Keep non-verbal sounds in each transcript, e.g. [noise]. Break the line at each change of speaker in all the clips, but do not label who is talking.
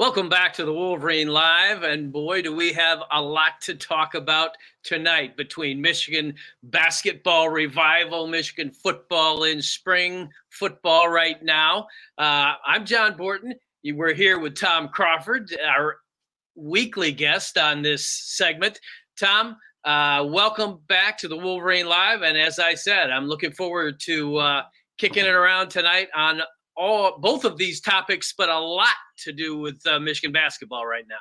Welcome back to the Wolverine Live. And boy, do we have a lot to talk about tonight between Michigan basketball revival, Michigan football in spring football right now. Uh, I'm John Borton. We're here with Tom Crawford, our weekly guest on this segment. Tom, uh, welcome back to the Wolverine Live. And as I said, I'm looking forward to uh, kicking it around tonight on all both of these topics, but a lot to do with uh, Michigan basketball right now.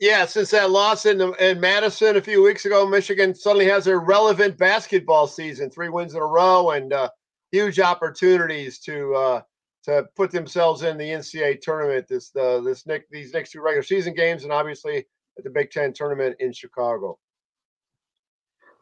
Yeah, since that loss in, in Madison a few weeks ago, Michigan suddenly has a relevant basketball season, three wins in a row, and uh, huge opportunities to uh, to put themselves in the NCAA tournament this uh, this next these next two regular season games, and obviously at the Big Ten tournament in Chicago.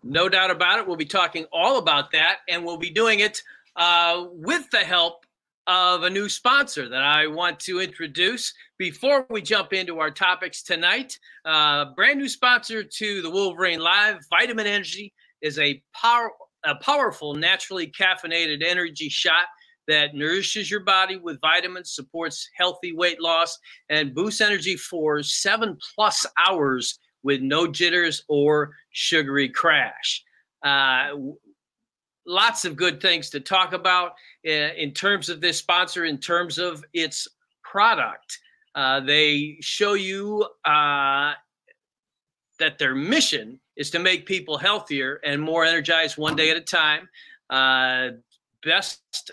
No doubt about it. We'll be talking all about that, and we'll be doing it uh, with the help of a new sponsor that I want to introduce before we jump into our topics tonight. Uh, brand new sponsor to the Wolverine Live, Vitamin Energy is a power a powerful naturally caffeinated energy shot that nourishes your body with vitamins, supports healthy weight loss, and boosts energy for seven plus hours with no jitters or sugary crash. Uh, lots of good things to talk about uh, in terms of this sponsor, in terms of its product. Uh, they show you uh, that their mission is to make people healthier and more energized one day at a time. Uh, best,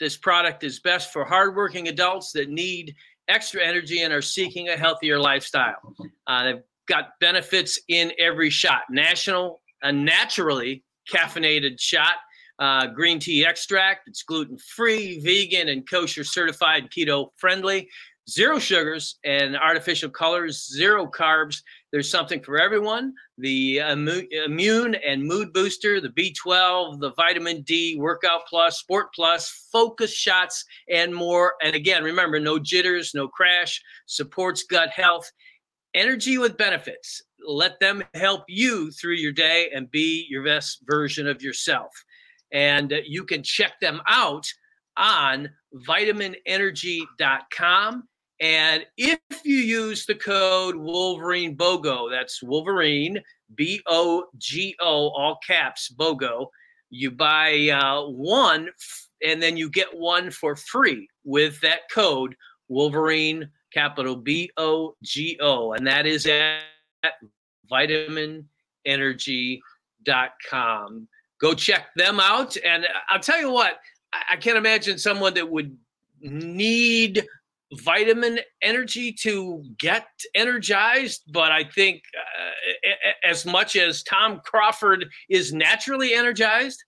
this product is best for hardworking adults that need extra energy and are seeking a healthier lifestyle. Uh, they've got benefits in every shot. National, uh, naturally caffeinated shot. Uh, green tea extract. It's gluten free, vegan, and kosher certified keto friendly. Zero sugars and artificial colors, zero carbs. There's something for everyone. The immune and mood booster, the B12, the vitamin D, workout plus, sport plus, focus shots, and more. And again, remember no jitters, no crash, supports gut health, energy with benefits let them help you through your day and be your best version of yourself. And you can check them out on vitaminenergy.com. And if you use the code Wolverine BOGO, that's Wolverine, B O G O, all caps, BOGO, you buy uh, one and then you get one for free with that code Wolverine, capital B O G O. And that is at vitaminenergy.com. Go check them out. And I'll tell you what, I can't imagine someone that would need vitamin energy to get energized. But I think uh, as much as Tom Crawford is naturally energized,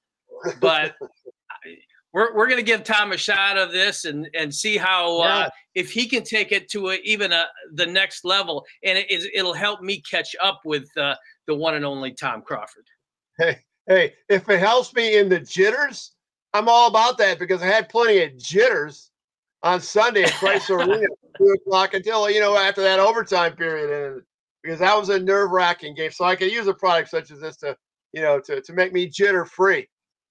but [laughs] we're, we're going to give Tom a shot of this and, and see how uh, if he can take it to a, even a, the next level, and it, it'll help me catch up with uh, the one and only Tom Crawford.
Hey, hey, if it helps me in the jitters, I'm all about that because I had plenty of jitters on Sunday at Crisler [laughs] Arena, two o'clock until you know after that overtime period, and because that was a nerve wracking game. So I could use a product such as this to you know to to make me jitter free.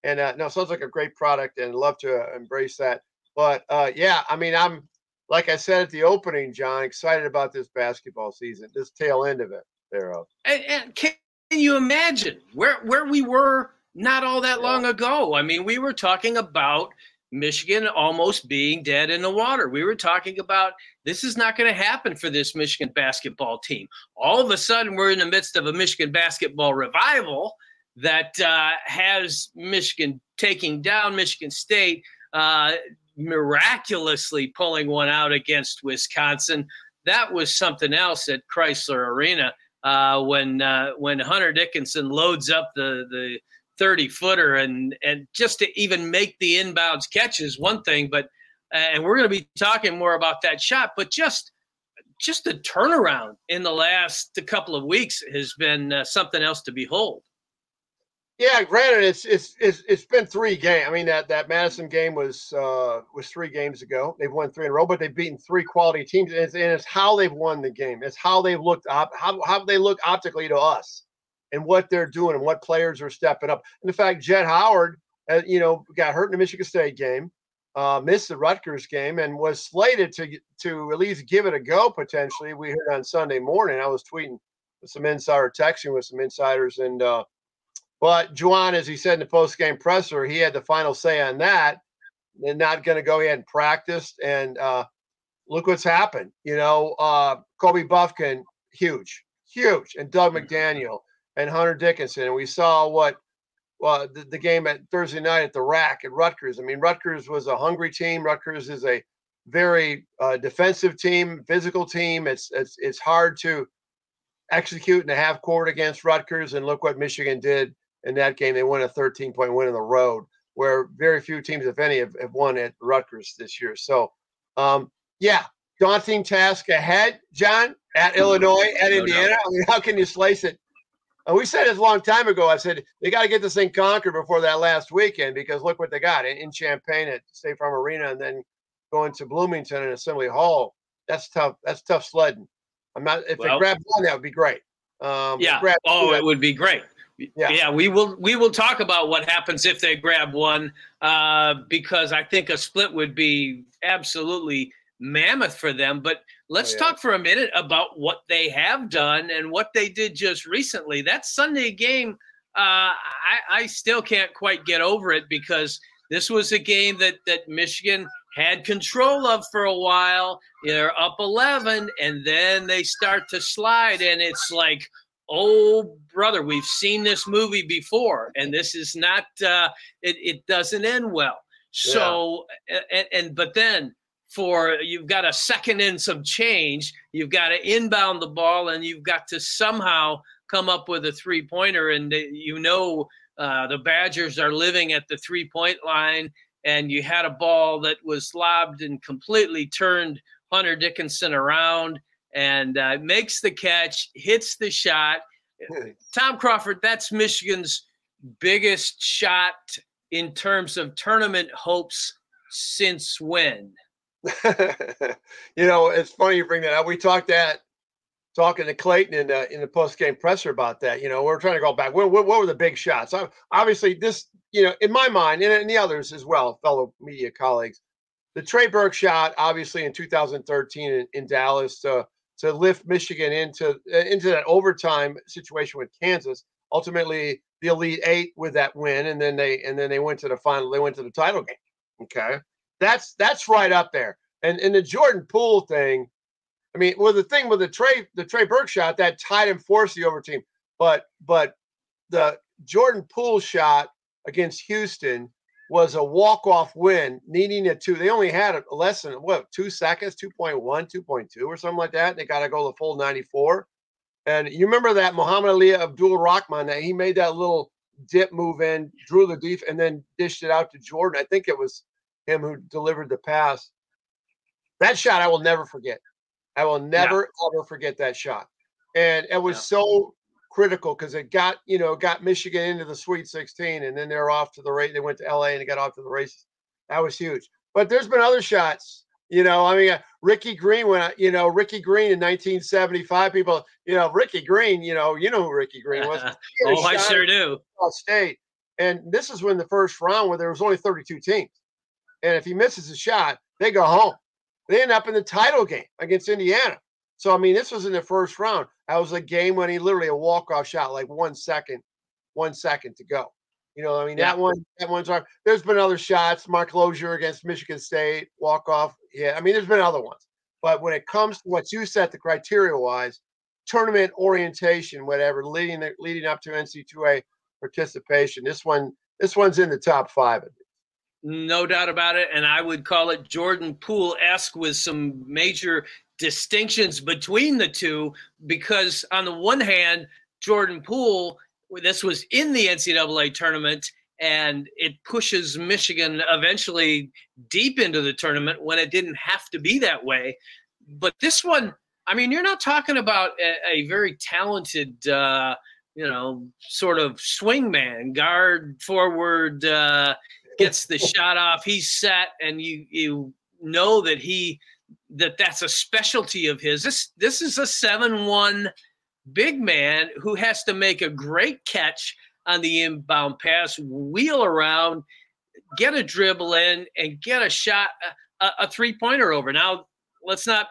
And uh, no, sounds like a great product, and love to uh, embrace that. But uh, yeah, I mean, I'm like I said at the opening, John, excited about this basketball season, this tail end of it thereof.
And, and can you imagine where where we were not all that long ago? I mean, we were talking about Michigan almost being dead in the water. We were talking about this is not going to happen for this Michigan basketball team. All of a sudden, we're in the midst of a Michigan basketball revival that uh, has Michigan taking down Michigan State, uh, miraculously pulling one out against Wisconsin. That was something else at Crisler Arena uh, when uh, when Hunter Dickinson loads up the the 30 footer and and just to even make the inbounds catches one thing, but uh, and we're going to be talking more about that shot, but just just the turnaround in the last couple of weeks has been uh, something else to behold.
Yeah, granted, it's it's it's it's been three games. I mean that that Madison game was uh was three games ago. They've won three in a row, but they've beaten three quality teams, and it's, and it's how they've won the game. It's how they've looked up, how how they look optically to us, and what they're doing, and what players are stepping up. And the fact Jett Howard, uh, you know, got hurt in the Michigan State game. uh, missed the Rutgers game and was slated to to at least give it a go potentially. We heard on Sunday morning. I was tweeting with some insider texting with some insiders, and uh, but Juwan, as he said in the post game presser, he had the final say on that. They're not going to go. ahead and practice. and uh, look what's happened. You know, uh, Kobe Bufkin, huge, huge, and Dug mm-hmm. McDaniel and Hunter Dickinson. And we saw what well, the, the, game at Thursday night at the rack at Rutgers. I mean, Rutgers was a hungry team. Rutgers is a very uh, defensive team, physical team. It's it's it's hard to execute in the half court against Rutgers. And look what Michigan did in that game. They won a 13 point win on the road, where very few teams, if any, have, have won at Rutgers this year. So, um, yeah, daunting task ahead, John, at Illinois, at no Indiana. Doubt. I mean, how can you slice it and we said this a long time ago. I said they got to get this thing conquered before that last weekend because look what they got in, in Champaign at State Farm Arena, and then going to Bloomington and Assembly Hall. That's tough. That's tough sledding. I'm not. If well, they grab one, that would be great.
Um, yeah. Oh, two, it would be great. Yeah. yeah, we will. We will talk about what happens if they grab one, uh, because I think a split would be absolutely mammoth for them. But let's oh, yeah. talk for a minute about what they have done and what they did just recently. That Sunday game, uh, I, I still can't quite get over it because this was a game that that Michigan had control of for a while. They're up 11, and then they start to slide, and it's like, oh brother, we've seen this movie before, and this is not. Uh, it, it doesn't end well. So, yeah. and, and but then for you've got a second in some change. You've got to inbound the ball, and you've got to somehow come up with a three pointer. And you know uh, the Badgers are living at the three point line, and you had a ball that was lobbed and completely turned Hunter Dickinson around and uh, makes the catch, hits the shot. Tom Crawford, that's Michigan's biggest shot in terms of tournament hopes since when? [laughs]
you know, it's funny you bring that up. We talked that talking to Clayton in the in the post game presser about that. You know, we're trying to go back. What, what, what were the big shots? obviously, this you know, in my mind, and, and the others as well, fellow media colleagues, the Trey Burke shot, obviously in 2013 in, in Dallas to to lift Michigan into uh, into that overtime situation with Kansas. Ultimately, the Elite Eight with that win, and then they and then they went to the final. They went to the title game. Okay, that's that's right up there. And and the Jordan Poole thing, I mean, well, the thing with the Trey the Trey Burke shot that tied and forced the over team, but but the Jordan Poole shot against Houston was a walk off win, needing a two. They only had a less than what two seconds, 2.1, 2.2 or something like that. They got to go the full 94. And you remember that Muhammad Ali Abdur-Rahkman that he made that little dip move in, drew the deep, and then dished it out to Jordan. I think it was him who delivered the pass. That shot I will never forget. I will never yeah. ever forget that shot. And it was yeah. so critical because it got, you know, got Michigan into the Sweet 16 and then they're off to the race. They went to LA and they got off to the races. That was huge. But there's been other shots, you know. I mean, uh, Ricky Green, when I, you know, Ricky Green in 1975, people, you know, Ricky Green, you know, you know who Ricky Green was. [laughs]
oh, I sure do.
State. And this is when the first round where there was only 32 teams. And if he misses a shot, they go home. They end up in the title game against Indiana. So I mean, this was in the first round. That was a game when he literally a walk off shot, like one second, one second to go. You know, I mean yeah. that one, that one's hard. There's been other shots. Mark Lozier against Michigan State walk off. Yeah, I mean, there's been other ones. But when it comes to what you set the criteria wise, tournament orientation, whatever, leading leading up to NC2A participation, this one, this one's in the top five.
No doubt about it. And I would call it Jordan Poole esque with some major distinctions between the two because, on the one hand, Jordan Poole, this was in the NCAA tournament and it pushes Michigan eventually deep into the tournament when it didn't have to be that way. But this one, I mean, you're not talking about a, a very talented, uh, you know, sort of swingman, guard, forward, uh, gets the shot off. He's set, and you you know that he that that's a specialty of his. This this is a seven one big man who has to make a great catch on the inbound pass, wheel around, get a dribble in and get a shot, a, a three pointer over. Now, let's not,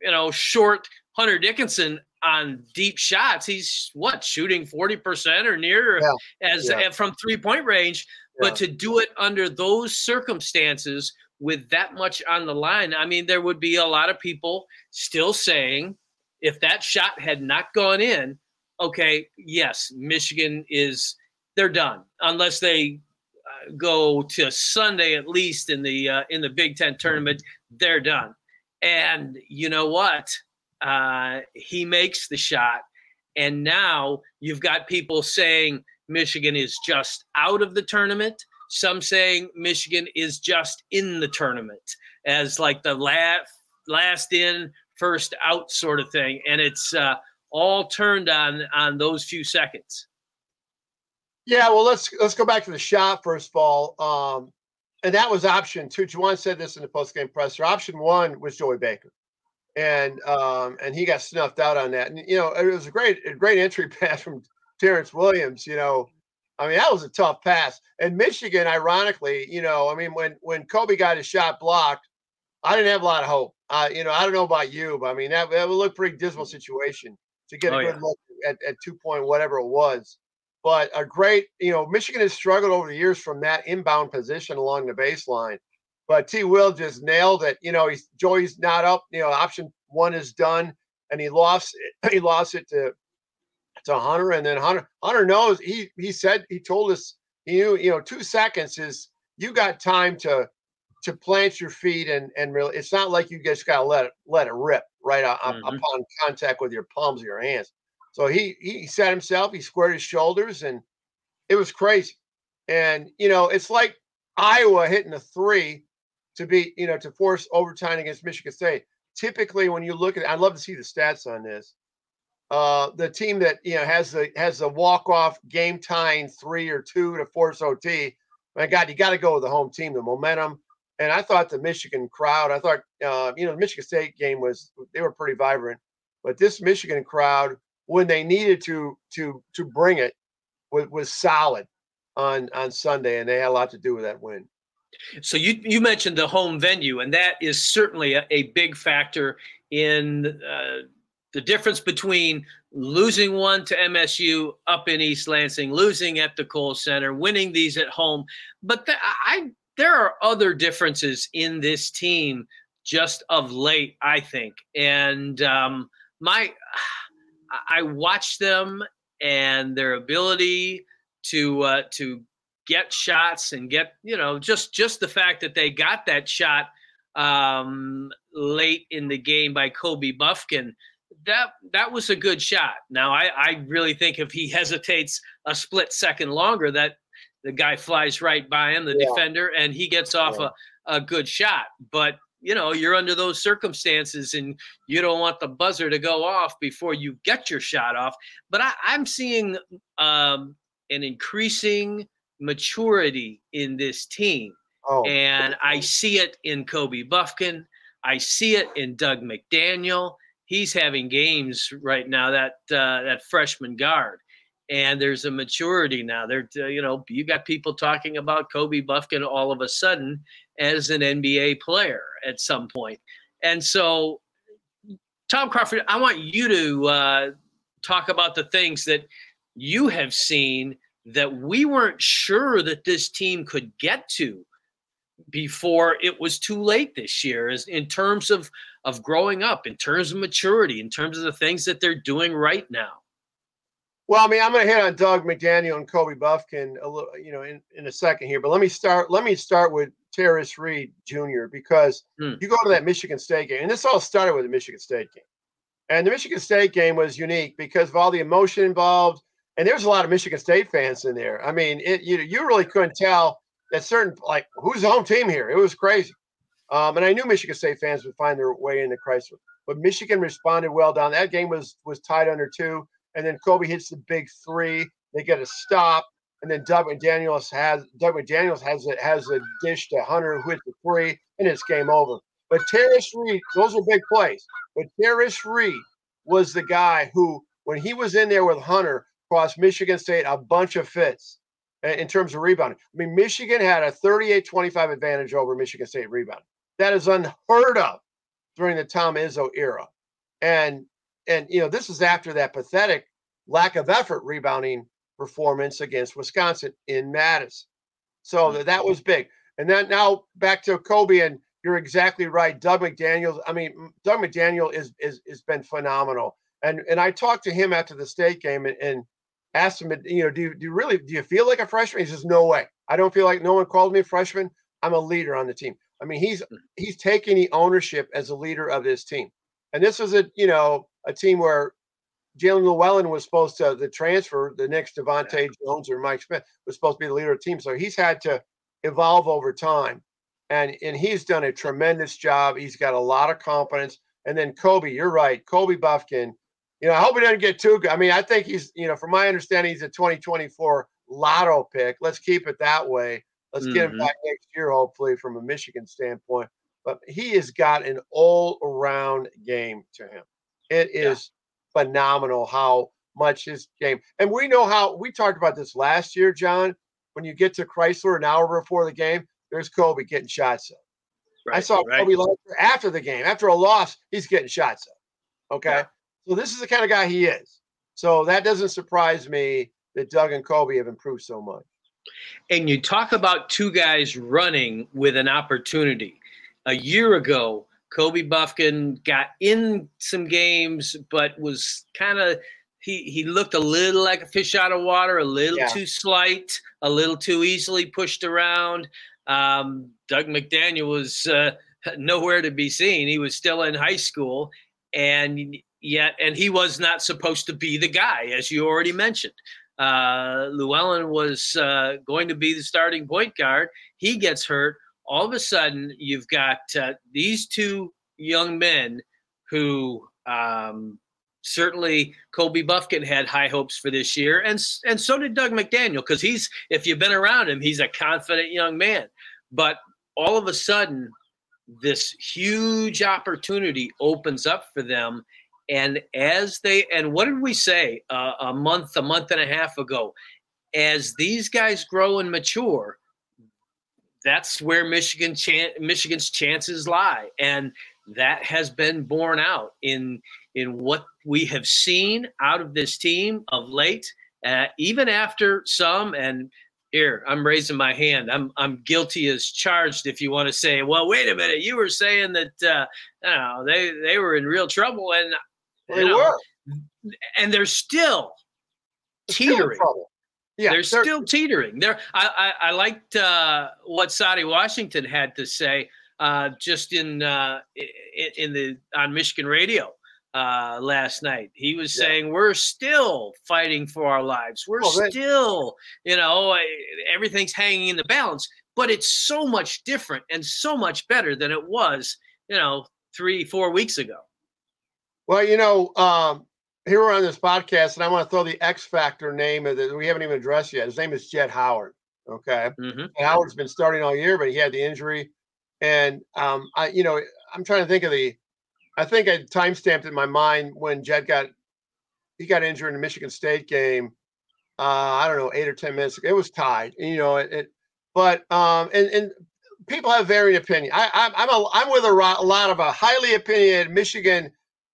you know, short Hunter Dickinson on deep shots. He's what shooting 40% or near yeah. as yeah. from three point range. Yeah. But to do it under those circumstances with that much on the line, I mean, there would be a lot of people still saying if that shot had not gone in, okay, yes, Michigan is they're done unless they uh, go to Sunday at least in the uh, in the Big Ten tournament. They're done. And you know what? Uh, he makes the shot, and now you've got people saying Michigan is just out of the tournament. Some saying Michigan is just in the tournament as like the last last in, first out sort of thing, and it's uh, all turned on on those few seconds.
Yeah, well, let's let's go back to the shot first of all, um, and that was option two. Juwan said this in the post game presser. Option one was Joey Baker, and um, and he got snuffed out on that. And you know, it was a great a great entry [laughs] pass from Terrance Williams. You know, I mean, that was a tough pass. And Michigan, ironically, you know, I mean, when when Kobe got his shot blocked, I didn't have a lot of hope. Uh, you know, I don't know about you, but I mean, that, that would look pretty dismal situation to get a oh, good yeah. look at, at two point whatever it was. But a great, you know, Michigan has struggled over the years from that inbound position along the baseline. But T. Will just nailed it. You know, he's Joey's not up. You know, option one is done, and he lost it. [clears throat] He lost it to to Hunter, and then Hunter Hunter knows he he said he told us he knew you know two seconds is you got time to to plant your feet and and really it's not like you just gotta let it let it rip right mm-hmm. upon contact with your palms of your hands. So he he set himself, he squared his shoulders, and it was crazy. And you know, it's like Iowa hitting a three to be, you know, to force overtime against Michigan State. Typically, when you look at, I'd love to see the stats on this. Uh, the team that you know has the has the walk off game tying three or two to force OT. My God, you got to go with the home team, the momentum. And I thought the Michigan crowd, I thought, uh, you know, the Michigan State game was they were pretty vibrant, but this Michigan crowd when they needed to to to bring it was, was solid on on Sunday, and they had a lot to do with that win.
So you you mentioned the home venue, and that is certainly a, a big factor in uh, the difference between losing one to MSU up in East Lansing, losing at the Kohl Center, winning these at home. But the, I there are other differences in this team just of late, I think, and um, my I watch them and their ability to uh, to get shots and get you know just just the fact that they got that shot um, late in the game by Kobe Bufkin that that was a good shot. Now I I really think if he hesitates a split second longer that the guy flies right by him the yeah. defender and he gets off yeah. a, a good shot but you know you're under those circumstances and you don't want the buzzer to go off before you get your shot off but I, am seeing um, an increasing maturity in this team oh. and i see it in kobe bufkin i see it in Dug mcdaniel he's having games right now that uh, that freshman guard and there's a maturity now. There, you know, you got people talking about Kobe Bufkin all of a sudden as an NBA player at some point, and so Tom Crawford, I want you to uh, talk about the things that you have seen that we weren't sure that this team could get to before it was too late this year as in terms of of growing up in terms of maturity in terms of the things that they're doing right now
well, I mean, I'm going to hit on Dug McDaniel and Kobe Bufkin a little, you know, in, in a second here. But let me start. Let me start with Tarris Reed Jr. because hmm. you go to that Michigan State game, and this all started with the Michigan State game. And the Michigan State game was unique because of all the emotion involved, and there was a lot of Michigan State fans in there. I mean, it you you really couldn't tell that certain like who's the home team here. It was crazy. Um, and I knew Michigan State fans would find their way into Crisler, but Michigan responded well down. That game was was tied under two and then Kobe hits the big three. They get a stop, and then Dug McDaniels has Dug McDaniels has a, has a dish to Hunter who hits the three, and it's game over. But Tarris Reed, those are big plays. But Tarris Reed was the guy who, when he was in there with Hunter, cost Michigan State a bunch of fits. in terms of rebounding. I mean, Michigan had a 38 25 advantage over Michigan State rebound. That is unheard of during the Tom Izzo era. And, and, you know, this is after that pathetic lack of effort rebounding performance against Wisconsin in Madison. So mm-hmm. that was big. And then now back to Kobe, and you're exactly right. Dug McDaniel. I mean, Dug McDaniel is is has been phenomenal. And and I talked to him after the state game and, and asked him, you know, do you, do you really do you feel like a freshman? He says, no way. I don't feel like no one called me a freshman. I'm a leader on the team. I mean, he's hmm. he's taking the ownership as a leader of this team. And this was a you know a team where Jaelin Llewellyn was supposed to the transfer, the next DeVante' Jones or Mike Smith was supposed to be the leader of the team. So he's had to evolve over time. And and he's done a tremendous job. He's got a lot of confidence. And then Kobe, you're right. Kobe Bufkin, you know, I hope he doesn't get too good. I mean, I think he's, you know, from my understanding, he's a 2024 lotto pick. Let's keep it that way. Let's mm-hmm. get him mm-hmm. back next year, hopefully, from a Michigan standpoint. But he has got an all around game to him. It is yeah. phenomenal how much his game. And we know how we talked about this last year, John. When you get to Crisler an hour before the game, there's Kobe getting shots up. Right, I saw right. Kobe after the game, after a loss, he's getting shots up. Okay. Yeah. So this is the kind of guy he is. So that doesn't surprise me that Dug and Kobe have improved so much.
And you talk about two guys running with an opportunity. A year ago, Kobe Bufkin got in some games, but was kind of he he looked a little like a fish out of water, a little yeah. too slight, a little too easily pushed around. Um, Dug McDaniel was uh, [laughs] nowhere to be seen. He was still in high school, and yet, and he was not supposed to be the guy, as you already mentioned. Uh, Llewellyn was uh, going to be the starting point guard. He gets hurt. All of a sudden, you've got uh, these two young men who um, certainly Kobe Bufkin had high hopes for this year, and and so did Dug McDaniel because he's if you've been around him, he's a confident young man. But all of a sudden, this huge opportunity opens up for them, and as they and what did we say uh, a month, a month and a half ago? As these guys grow and mature, that's where Michigan chan- Michigan's chances lie, and that has been borne out in in what we have seen out of this team of late. Uh, even after some, and here I'm raising my hand. I'm I'm guilty as charged. If you want to say, well, wait a minute, you were saying that uh, know, they they were in real trouble, and
they know, were,
and they're still teetering.
Still
yeah, they're, they're, still teetering. They're, I, I, I liked uh, what Saudi Washington had to say uh, just in, uh, in, in the on Michigan radio uh, last night. He was yeah. saying we're still fighting for our lives. We're still, you know, everything's hanging in the balance. But it's so much different and so much better than it was, you know, three, four weeks ago.
Well, you know, um, here we're on this podcast, and I want to throw the X Factor name that we haven't even addressed yet. His name is Jett Howard. Okay, mm-hmm. Howard's been starting all year, but he had the injury, and um, I, you know, I'm trying to think of the. I think I time stamped in my mind when Jett got he got injured in the Michigan State game. Uh, I don't know, eight or ten minutes. It was tied, you know. It, it but um, and and people have varying opinion. I, I'm I'm a, I'm with a, a lot of a highly opinionated Michigan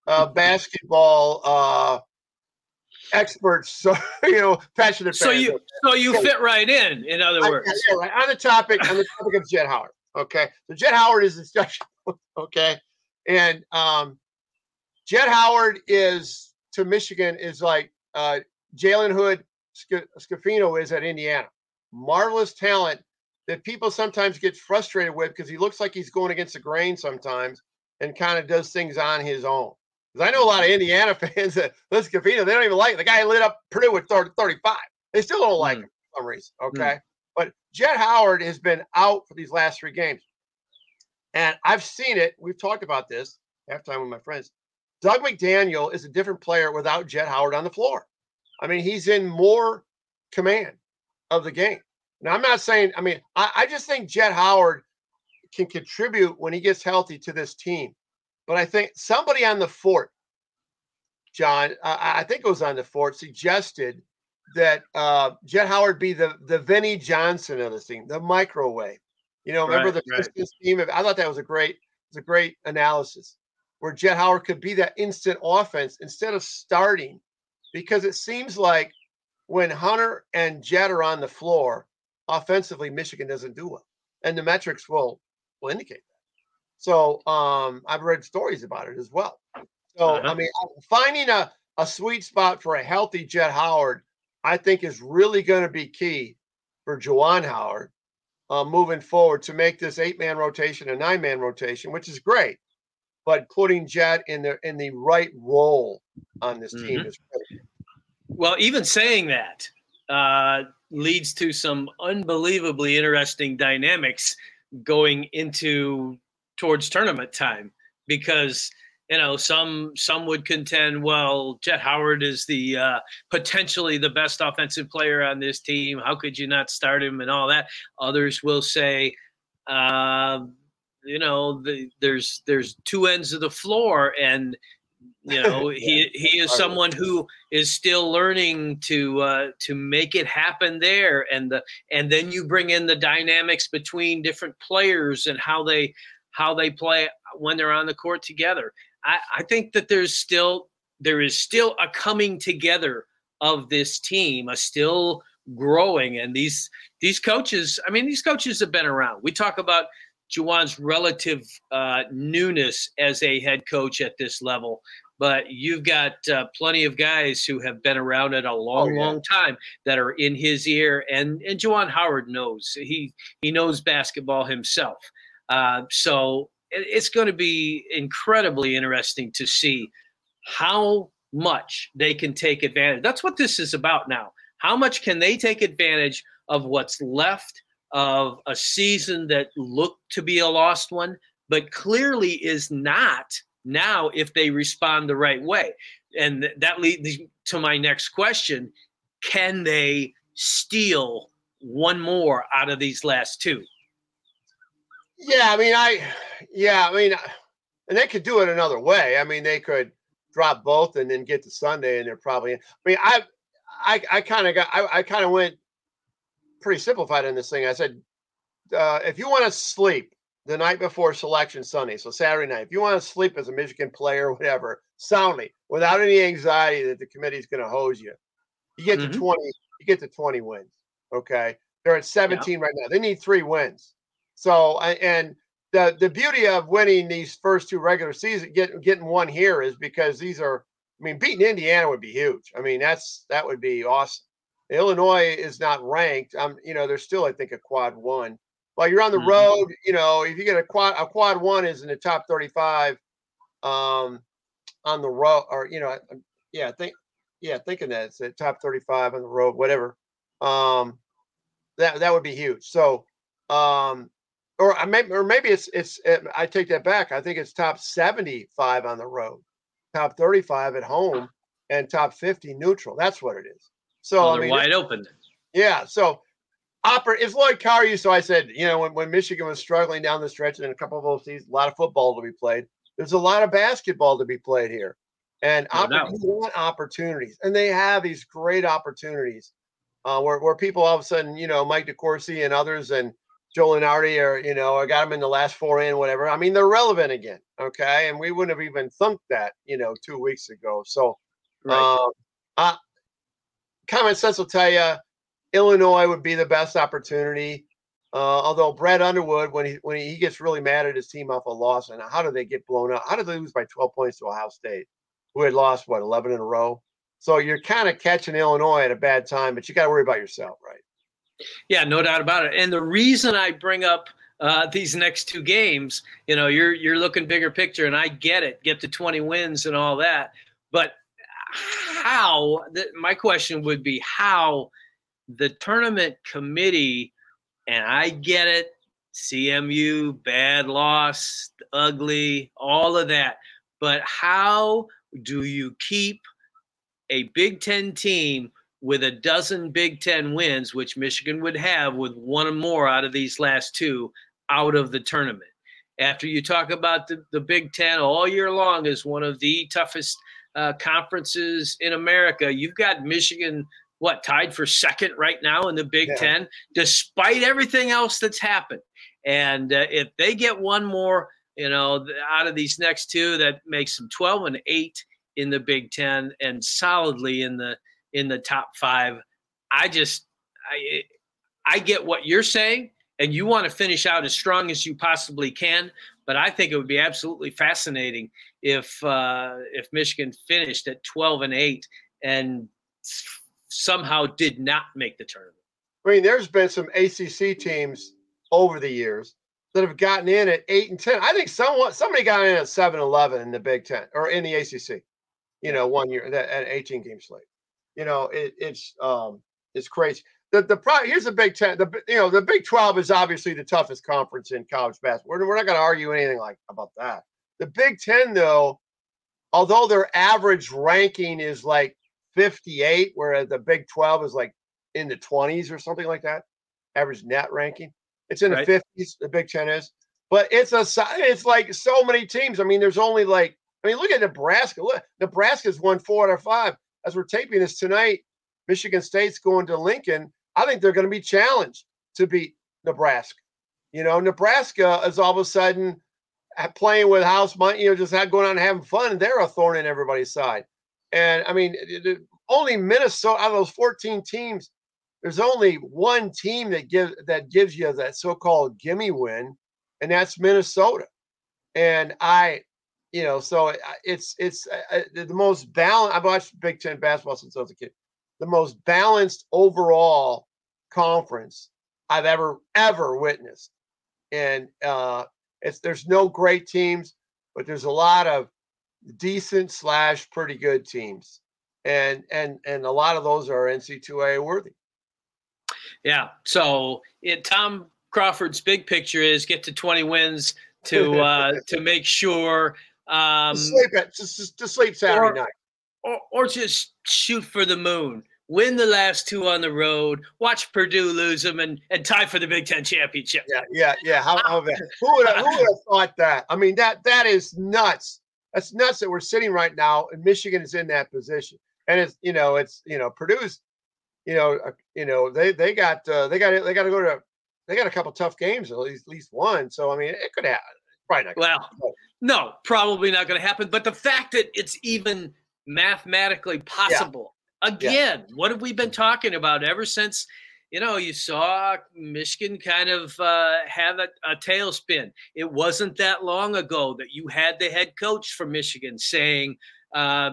uh, basketball uh, experts, [laughs] so you know, passionate.
So fans. you, so you so, fit right in. In other words,
yeah, right. on the topic, on the topic of Jett Howard. Okay, so Jett Howard is discussion. [laughs] okay, and um, Jett Howard is to Michigan is like uh, Jalen Hood Schifino is at Indiana. Marvelous talent that people sometimes get frustrated with because he looks like he's going against the grain sometimes and kind of does things on his own. Because I know a lot of Indiana [laughs] fans that listen to Schifino, they don't even like the guy lit up Purdue with 30, 35. They still don't like mm. him for some reason. Mm. Okay. Mm. But Jett Howard has been out for these last three games. And I've seen it. We've talked about this halftime with my friends. Dug McDaniel is a different player without Jett Howard on the floor. I mean, he's in more command of the game. Now, I'm not saying, I mean, I, I just think Jett Howard can contribute when he gets healthy to this team. But I think somebody on the fort, John, I think it was on the fort, suggested that uh, Jett Howard be the the Vinnie Johnson of the team, the microwave. You know, remember right, the Pistons right. team? I thought that was a great, was a great analysis where Jett Howard could be that instant offense instead of starting, because it seems like when Hunter and Jett are on the floor, offensively, Michigan doesn't do well, and the metrics will will indicate. So um, I've read stories about it as well. So uh-huh. I mean, finding a a sweet spot for a healthy Jett Howard, I think, is really going to be key for Juwan Howard uh, moving forward to make this eight man rotation a nine man rotation, which is great. But putting Jett in the in the right role on this team mm-hmm. is great.
Well, even saying that uh, leads to some unbelievably interesting dynamics going into towards tournament time because you know some some would contend well Jett howard is the uh, potentially the best offensive player on this team. How could you not start him and all that? Others will say uh, you know the, there's there's two ends of the floor and you [laughs] know he he is someone who is still learning to uh, to make it happen there. And the and then you bring in the dynamics between different players and how they how they play when they're on the court together I, I think that there's still there is still a coming together of this team, a still growing, and these these coaches. I mean, these coaches have been around. We talk about Juwan's relative uh, newness as a head coach at this level, but you've got uh, plenty of guys who have been around it a long, oh, yeah. long time that are in his ear, and and Juwan Howard knows he he knows basketball himself. Uh, so it's going to be incredibly interesting to see how much they can take advantage. That's what this is about now. How much can they take advantage of what's left of a season that looked to be a lost one, but clearly is not now if they respond the right way? And that leads to my next question Can they steal one more out of these last two?
Yeah, I mean, I, yeah, I mean, and they could do it another way. I mean, they could drop both and then get to Sunday, and they're probably. I mean, I, I, I kind of got, I, I kind of went pretty simplified in this thing. I said, uh, if you want to sleep the night before selection Sunday, so Saturday night, if you want to sleep as a Michigan player, or whatever, soundly, without any anxiety that the committee's going to hose you, you get mm-hmm. to twenty, you get to twenty wins. Okay, they're at seventeen yeah. right now. They need three wins. So and the the beauty of winning these first two regular season, getting getting one here is because these are. I mean, beating Indiana would be huge. I mean, that's that would be awesome. Illinois is not ranked. I'm, you know, they're still, I think, a quad one. While you're on the mm-hmm. road, you know, if you get a quad, a quad one is in the top 35, um, on the road, or you know, yeah, I think, yeah, thinking that it's at top 35 on the road, whatever. Um, that that would be huge. So, um, or I may, or maybe it's it's it, I take that back. I think it's top 75 on the road, top 35 at home, and top 50 neutral. That's what it is. So
well,
I mean,
wide open.
Yeah. So opera is Lloyd Carr used. So I said, you know, when, when Michigan was struggling down the stretch and a couple of seasons, a lot of football to be played. There's a lot of basketball to be played here, and no oppor- want opportunities, and they have these great opportunities uh, where where people all of a sudden, you know, Mike DeCourcy and others and Joe Lunardi or, you know, I got them in the last four in, whatever. I mean, they're relevant again. Okay. And we wouldn't have even thunk that, you know, two weeks ago. So, right. um, uh, common sense will tell you Illinois would be the best opportunity. Uh, although Brad Underwood, when he when he gets really mad at his team off a loss, and how did they get blown out? How did they lose by 12 points to Ohio State, who had lost what 11 in a row? So you're kind of catching Illinois at a bad time, but you got to worry about yourself, right?
Yeah, no doubt about it. And the reason I bring up uh, these next two games, you know, you're you're looking bigger picture, and I get it, get to 20 wins and all that. But how? My question would be how the tournament committee, and I get it, CMU, bad loss, ugly, all of that. But how do you keep a Big Ten team with a dozen Big Ten wins, which Michigan would have with one or more out of these last two out of the tournament. After you talk about the, the Big Ten all year long as one of the toughest uh, conferences in America, you've got Michigan what tied for second right now in the Big yeah. Ten, despite everything else that's happened. And uh, if they get one more, you know, out of these next two, that makes them 12 and eight in the Big Ten and solidly in the in the top five. I just I I get what you're saying, and you want to finish out as strong as you possibly can. But I think it would be absolutely fascinating if uh, if Michigan finished at 12 and eight and somehow did not make the tournament.
I mean, there's been some ACC teams over the years that have gotten in at eight and ten. I think someone somebody got in at 7 11 in the Big Ten or in the ACC, you know, one year at 18 game slate. You know, it, it's um it's crazy. The the pro, here's the Big Ten. The you know the Big Twelve is obviously the toughest conference in college basketball. We're, we're not going to argue anything like about that. The Big Ten, though, although their average ranking is like 58, whereas the Big 12 is like in the 20s or something like that, average net ranking. It's in right. the 50s, the Big Ten is. But it's a it's like so many teams. I mean, there's only like I mean, look at Nebraska. Look, Nebraska's won four out of five. As we're taping this tonight, Michigan State's going to Lincoln. I think they're going to be challenged to beat Nebraska. You know, Nebraska is all of a sudden playing with house money, you know, just going on and having fun, they're a thorn in everybody's side. And I mean, only Minnesota out of those 14 teams, there's only one team that gives that gives you that so-called gimme win, and that's Minnesota. And I, you know, so it's it's uh, the most balanced. I've watched Big Ten basketball since I was a kid. The most balanced overall conference I've ever ever witnessed, and uh, it's there's no great teams, but there's a lot of decent slash pretty good teams, and and and a lot of those are NC2A worthy.
Yeah. So it, Tom Crawford's big picture is get to 20 wins to uh, [laughs] to make sure um,
to sleep at just, to sleep Saturday
or,
night,
or, or just shoot for the moon win the last two on the road, watch Purdue lose them, and, and tie for the Big Ten championship.
Yeah, yeah, yeah. How, how that? Who would have, who would have [laughs] thought that? I mean, that that is nuts. That's nuts that we're sitting right now, and Michigan is in that position. And it's you know it's you know Purdue's, you know uh, you know they they got uh, they got they got to go to they got a couple tough games at least at least one. So I mean it could happen. Probably not.
Well, happen. No, probably not going to happen. But the fact that it's even mathematically possible Again, yeah. what have we been talking about ever since? You know, you saw Michigan kind of uh, have a, a tailspin. It wasn't that long ago that you had the head coach from Michigan saying, uh,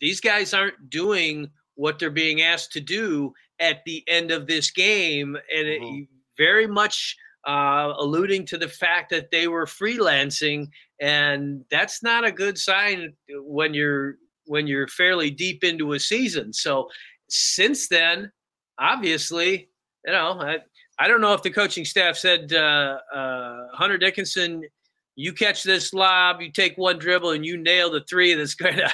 these guys aren't doing what they're being asked to do at the end of this game. And mm-hmm. it, very much uh, alluding to the fact that they were freelancing. And that's not a good sign when you're when you're fairly deep into a season. So since then, obviously, you know, I, I don't know if the coaching staff said, uh, uh, Hunter Dickinson, you catch this lob, you take one dribble, and you nail the three that's [laughs] going to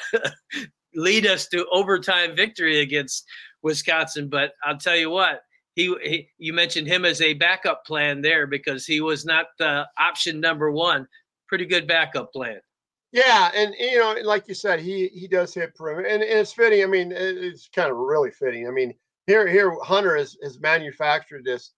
lead us to overtime victory against Wisconsin. But I'll tell you what, he, he, you mentioned him as a backup plan there because he was not the option number one. Pretty good backup plan.
Yeah, and you know, like you said, he he does hit perimeter, and, and it's fitting. I mean, it's kind of really fitting. I mean, here here Hunter has, has manufactured this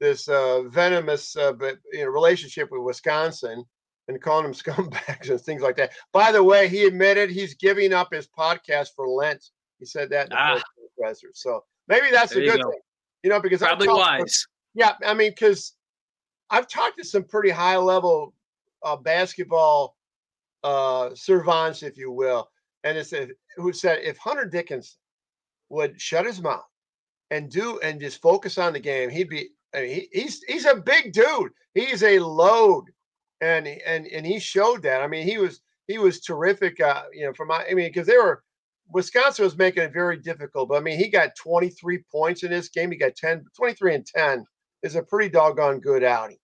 this uh, venomous uh, but you know relationship with Wisconsin and calling them [laughs] scumbags and things like that. By the way, he admitted he's giving up his podcast for Lent. He said that in the ah. presser. So maybe that's there a good go. thing, you know, because
probably wise.
Yeah, I mean, because I've talked to some pretty high level uh, basketball uh, servants, if you will, and it's said who said if Hunter Dickinson would shut his mouth and do and just focus on the game, he'd be. I mean, he, he's he's a big dude. He's a load, and and and he showed that. I mean, he was he was terrific. Uh, you know, for my I mean, because they were Wisconsin was making it very difficult. But I mean, he got 23 points in this game. He got 10, 23 and 10 is a pretty doggone good outing.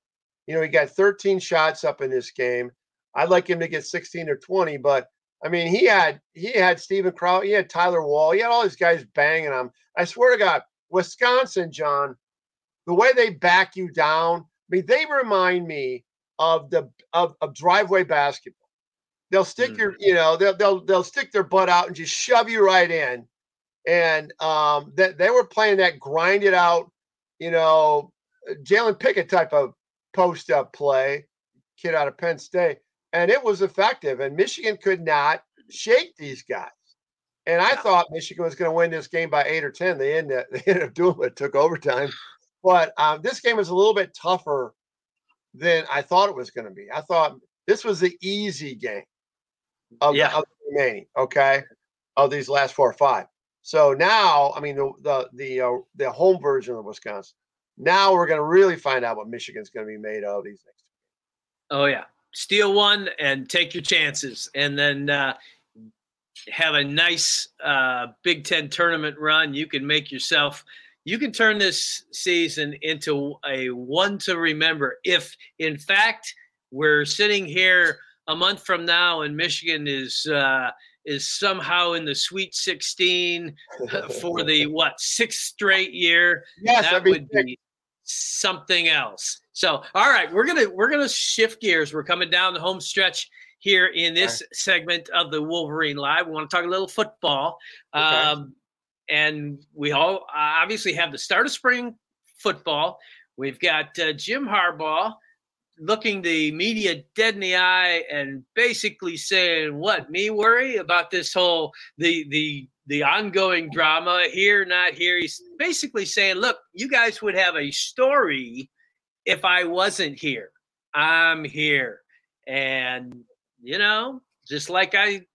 You know, he got 13 shots up in this game. I'd like him to get 16 or 20, but I mean, he had he had Steven Crowl, he had Tyler Wahl, he had all these guys banging him. I swear to God, Wisconsin, John, the way they back you down, I mean, they remind me of the of, of driveway basketball. They'll stick mm-hmm. your, you know, they'll they'll they'll stick their butt out and just shove you right in. and um, that they were playing that grind it out, you know, Jalen Pickett type of post up play, kid out of Penn State, and it was effective. And Michigan could not shake these guys. And I thought Michigan was going to win this game by eight or ten. They ended up, [laughs] they ended up doing it. Took overtime, but um, this game was a little bit tougher than I thought it was going to be. I thought this was the easy game of, yeah. of the remaining. Okay, of these last four or five. So now, I mean, the the the uh, the home version of Wisconsin. Now we're going to really find out what Michigan's going to be made of these next.
Oh yeah, steal one and take your chances, and then uh, have a nice uh, Big Ten tournament run. You can make yourself. You can turn this season into a one to remember. If in fact we're sitting here a month from now and Michigan is uh, is somehow in the Sweet 16 for the [laughs] what sixth straight year.
Yes,
that would be something else. So, all right, we're gonna we're gonna shift gears. We're coming down the home stretch here in this right. segment of the Wolverine Live. We want to talk a little football, okay. um, and we all obviously have the start of spring football. We've got uh, Jim Harbaugh looking the media dead in the eye and basically saying, "What me worry about this whole the the the ongoing drama here, not here." He's basically saying, "Look, you guys would have a story if I wasn't here. I'm here, and you know, just like I."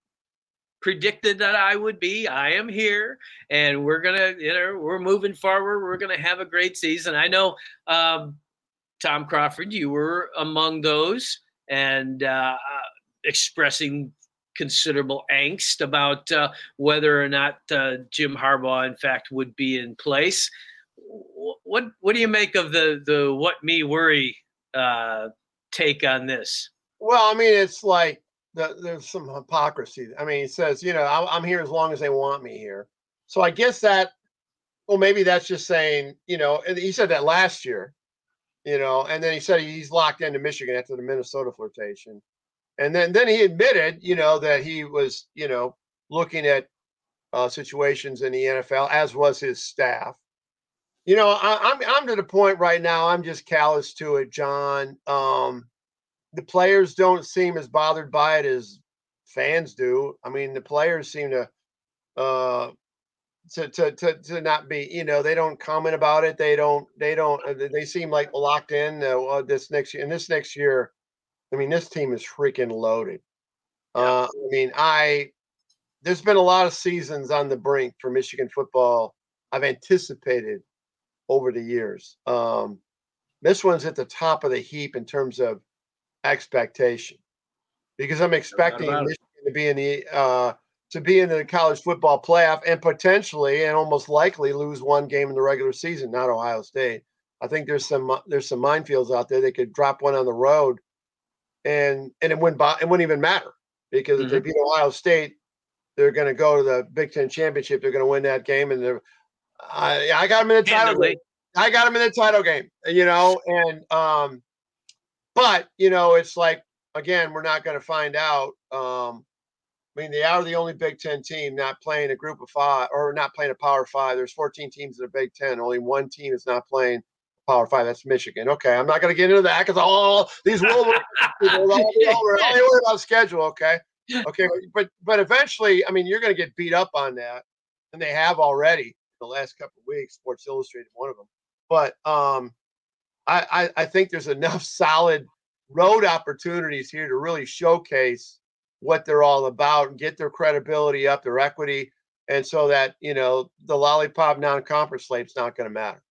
predicted that I would be. I am here, and we're gonna, you know, we're moving forward. We're gonna have a great season. I know um, Tom Crawford, you were among those and uh, expressing considerable angst about uh, whether or not uh, Jim Harbaugh, in fact, would be in place. What what do you make of the the what me worry uh, take on this?
Well, I mean, it's like the, there's some hypocrisy. I mean, he says, you know, I'm here as long as they want me here. So I guess that, well, maybe that's just saying, you know, he said that last year you know, and then he said he's locked into Michigan after the Minnesota flirtation. And then then he admitted, you know, that he was, you know, looking at uh, situations in the NFL, as was his staff. You know, I, am I'm, I'm to the point right now. I'm just callous to it, John. Um, the players don't seem as bothered by it as fans do. I mean, the players seem to uh, to, to to to not be you know they don't comment about it they don't they don't uh, they seem like locked in uh, this next year and this next year i mean this team is freaking loaded. Uh i mean i there's been a lot of seasons on the brink for michigan football i've anticipated over the years. Um this one's at the top of the heap in terms of expectation because i'm expecting michigan to be in the uh to be in the college football playoff and potentially and almost likely lose one game in the regular season, not Ohio State. I think there's some there's some minefields out there. They could drop one on the road, and and it wouldn't it wouldn't even matter because mm-hmm. if they mm-hmm. beat Ohio State, they're going to go to the Big Ten championship. They're going to win that game, and they're I, I got them in the title game. I got them in the title game, you know, and um, but you know, it's like again, we're not going to find out um I mean, they are the only Big Ten team not playing a group of five or not playing a Power Five. There's 14 teams in the Big Ten. Only one team is not playing a Power Five. That's Michigan. Okay, I'm not going to get into that because all these [laughs] people all, all, all about schedule. Okay, okay, but but eventually, I mean, you're going to get beat up on that, and they have already the last couple of weeks. Sports Illustrated, one of them. But um, I, I I think there's enough [laughs] solid road opportunities here to really showcase what they're all about and get their credibility up, their equity, and so that you know the lollipop non-conference slate's not going to matter.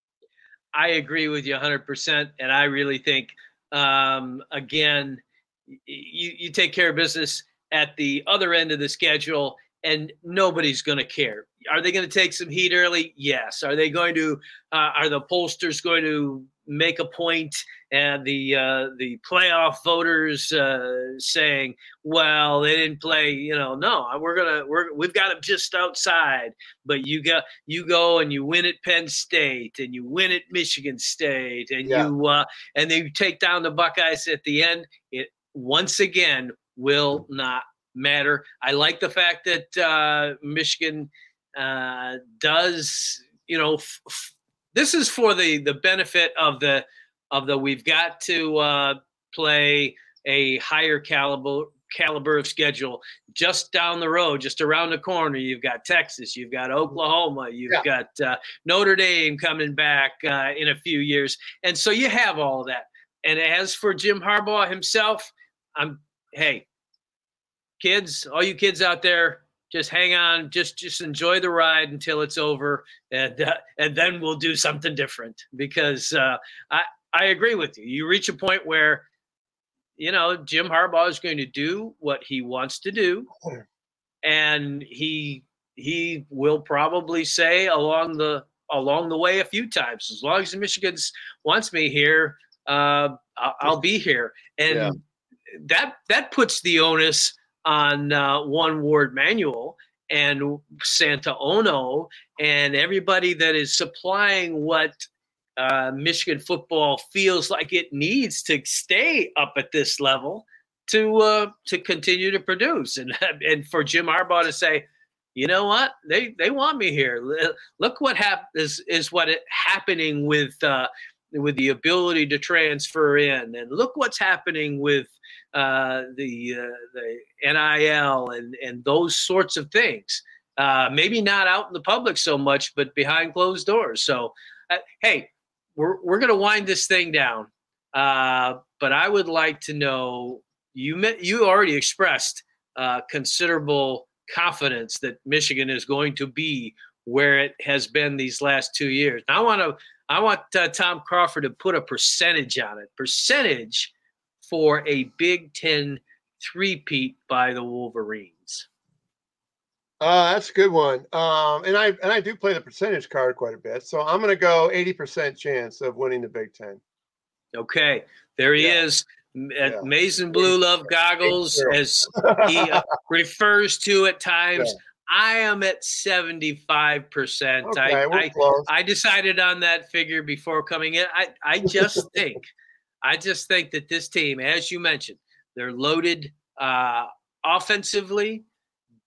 I agree with you 100%, and I really think um, again, you you take care of business at the other end of the schedule, and nobody's going to care. Are they going to take some heat early? Yes. Are they going to? Uh, are the pollsters going to make a point and the uh, the playoff voters uh, saying, "Well, they didn't play." You know, no, we're gonna we're we've got them just outside. But you got you go and you win at Penn State and you win at Michigan State and yeah. you uh, and then you take down the Buckeyes at the end. It once again will not matter. I like the fact that uh, Michigan uh, does you know f- this is for the the benefit of the of the we've got to uh, play a higher caliber caliber of schedule. Just down the road just around the corner you've got texas you've got oklahoma you've yeah. got uh, notre dame coming back uh, in a few years. And so you have all that. And as for jim harbaugh himself i'm hey kids all you kids out there just hang on just just enjoy the ride until it's over and uh, and then we'll do something different because uh, i i agree with you you reach a point where you know jim harbaugh is going to do what he wants to do and he he will probably say along the along the way a few times as long as the michigan's wants me here uh, I'll, I'll, be here and yeah. that that puts the onus on uh, one Warde Manuel and Santa Ono and everybody that is supplying what uh, Michigan football feels like it needs to stay up at this level to uh, to continue to produce and [laughs] and for Jim Harbaugh to say, you know what they they want me here. Look what hap- is is what it, happening with uh, with the ability to transfer in, and look what's happening with uh, the uh, the NIL and and those sorts of things. Uh, maybe not out in the public so much, but behind closed doors. So, uh, hey, we're we're gonna wind this thing down. Uh, but I would like to know you met, you already expressed uh, considerable confidence that Michigan is going to be where it has been these last two years. I want to I want Tom Crawford to put a percentage on it. Percentage for a Big Ten three-peat by the Wolverines?
Uh, that's a good one. Um, and I and I do play the percentage card quite a bit, so I'm going to go 80% chance of winning the Big Ten.
Okay, there he yeah. is. Yeah. Maize and Blue Love Goggles, as he uh, [laughs] refers to at times. Yeah. I am at 75%. Okay, I, I, I, decided on that figure before coming in. I, I just [laughs] think I just think that this team, as you mentioned, they're loaded uh, offensively,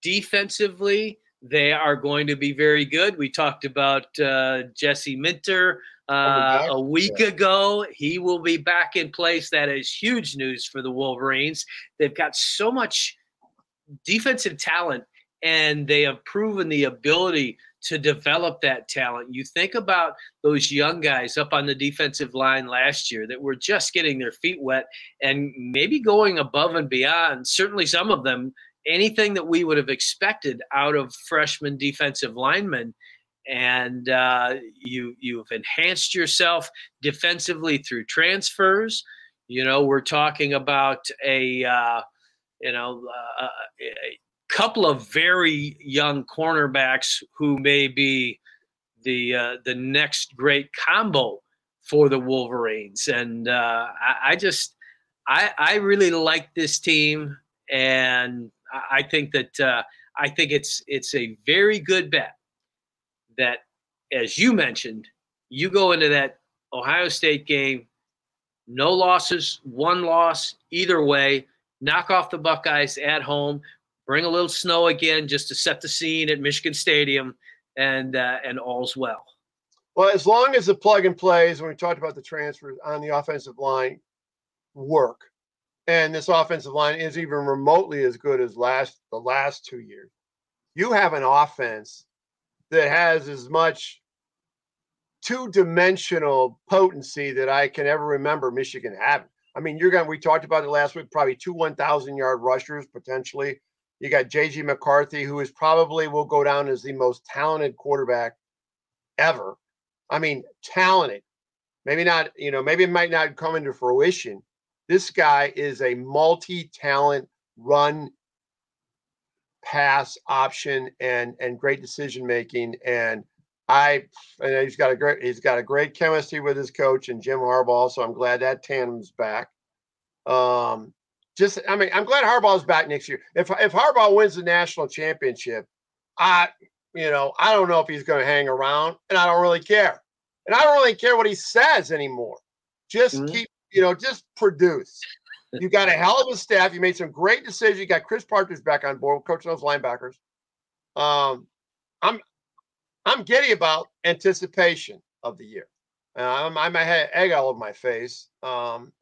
defensively. They are going to be very good. We talked about uh, Jesse Minter uh, a week yeah. ago. He will be back in place. That is huge news for the Wolverines. They've got so much defensive talent, and they have proven the ability to develop that talent. You think about those young guys up on the defensive line last year that were just getting their feet wet and maybe going above and beyond, certainly some of them, anything that we would have expected out of freshman defensive linemen. And uh, you you've enhanced yourself defensively through transfers. You know, we're talking about a uh, you know uh, a, couple of very young cornerbacks who may be the uh, the next great combo for the Wolverines. And uh, I, I, just I, I really like this team, and I think that uh, I think it's it's a very good bet that, as you mentioned, you go into that Ohio State game, no losses, one loss either way. Knock off the Buckeyes at home bring a little snow again just to set the scene at Michigan Stadium, and uh, and all's well.
Well, as long as the plug and plays, when we talked about the transfers on the offensive line, work, and this offensive line is even remotely as good as last the last two years, you have an offense that has as much two-dimensional potency that I can ever remember Michigan having. I mean, you're going. We talked about it last week. Probably two 1,000 yard rushers potentially you got JJ McCarthy, who is probably will go down as the most talented quarterback ever. I mean, talented. Maybe not, you know, maybe it might not come into fruition. This guy is a multi-talent run pass option and and great decision making. And I and he's got a great he's got a great chemistry with his coach and Jim Harbaugh. So I'm glad that tandem's back. Um, just I mean, I'm glad Harbaugh's back next year. If if Harbaugh wins the national championship, I you know, I don't know if he's going to hang around, and I don't really care. And I don't really care what he says anymore. Just mm-hmm. keep, you know, just produce. [laughs] You got a hell of a staff. You made some great decisions. You got Chris Partridge back on board, coaching those linebackers. Um, I'm I'm giddy about anticipation of the year. Uh, I'm, I'm I had egg all over my face. Um,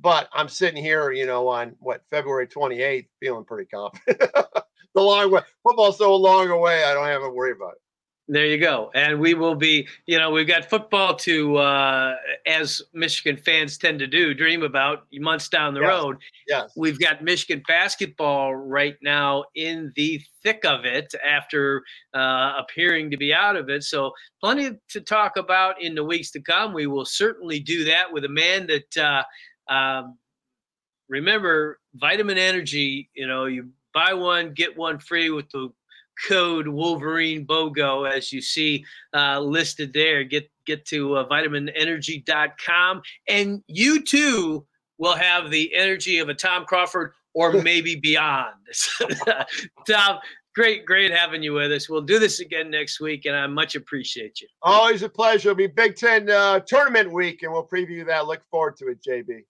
but I'm sitting here, you know, on what February 28th, feeling pretty confident. [laughs] the long way, football's so long away, I don't have to worry about it.
There you go. And we will be, you know, we've got football to, uh, as Michigan fans tend to do, dream about months down the
yes.
road.
Yes.
We've got Michigan basketball right now in the thick of it after uh, appearing to be out of it. So, plenty to talk about in the weeks to come. We will certainly do that with a man that, uh, um, remember, vitamin energy, you know, you buy one, get one free with the code Wolverine BOGO, as you see uh, listed there. Get get to uh, vitaminenergy.com, and you too will have the energy of a Tom Crawford or [laughs] maybe beyond. [laughs] Tom, great, great having you with us. We'll do this again next week, and I much appreciate you.
Always a pleasure. It'll be Big Ten uh, tournament week, and we'll preview that. Look forward to it, JB.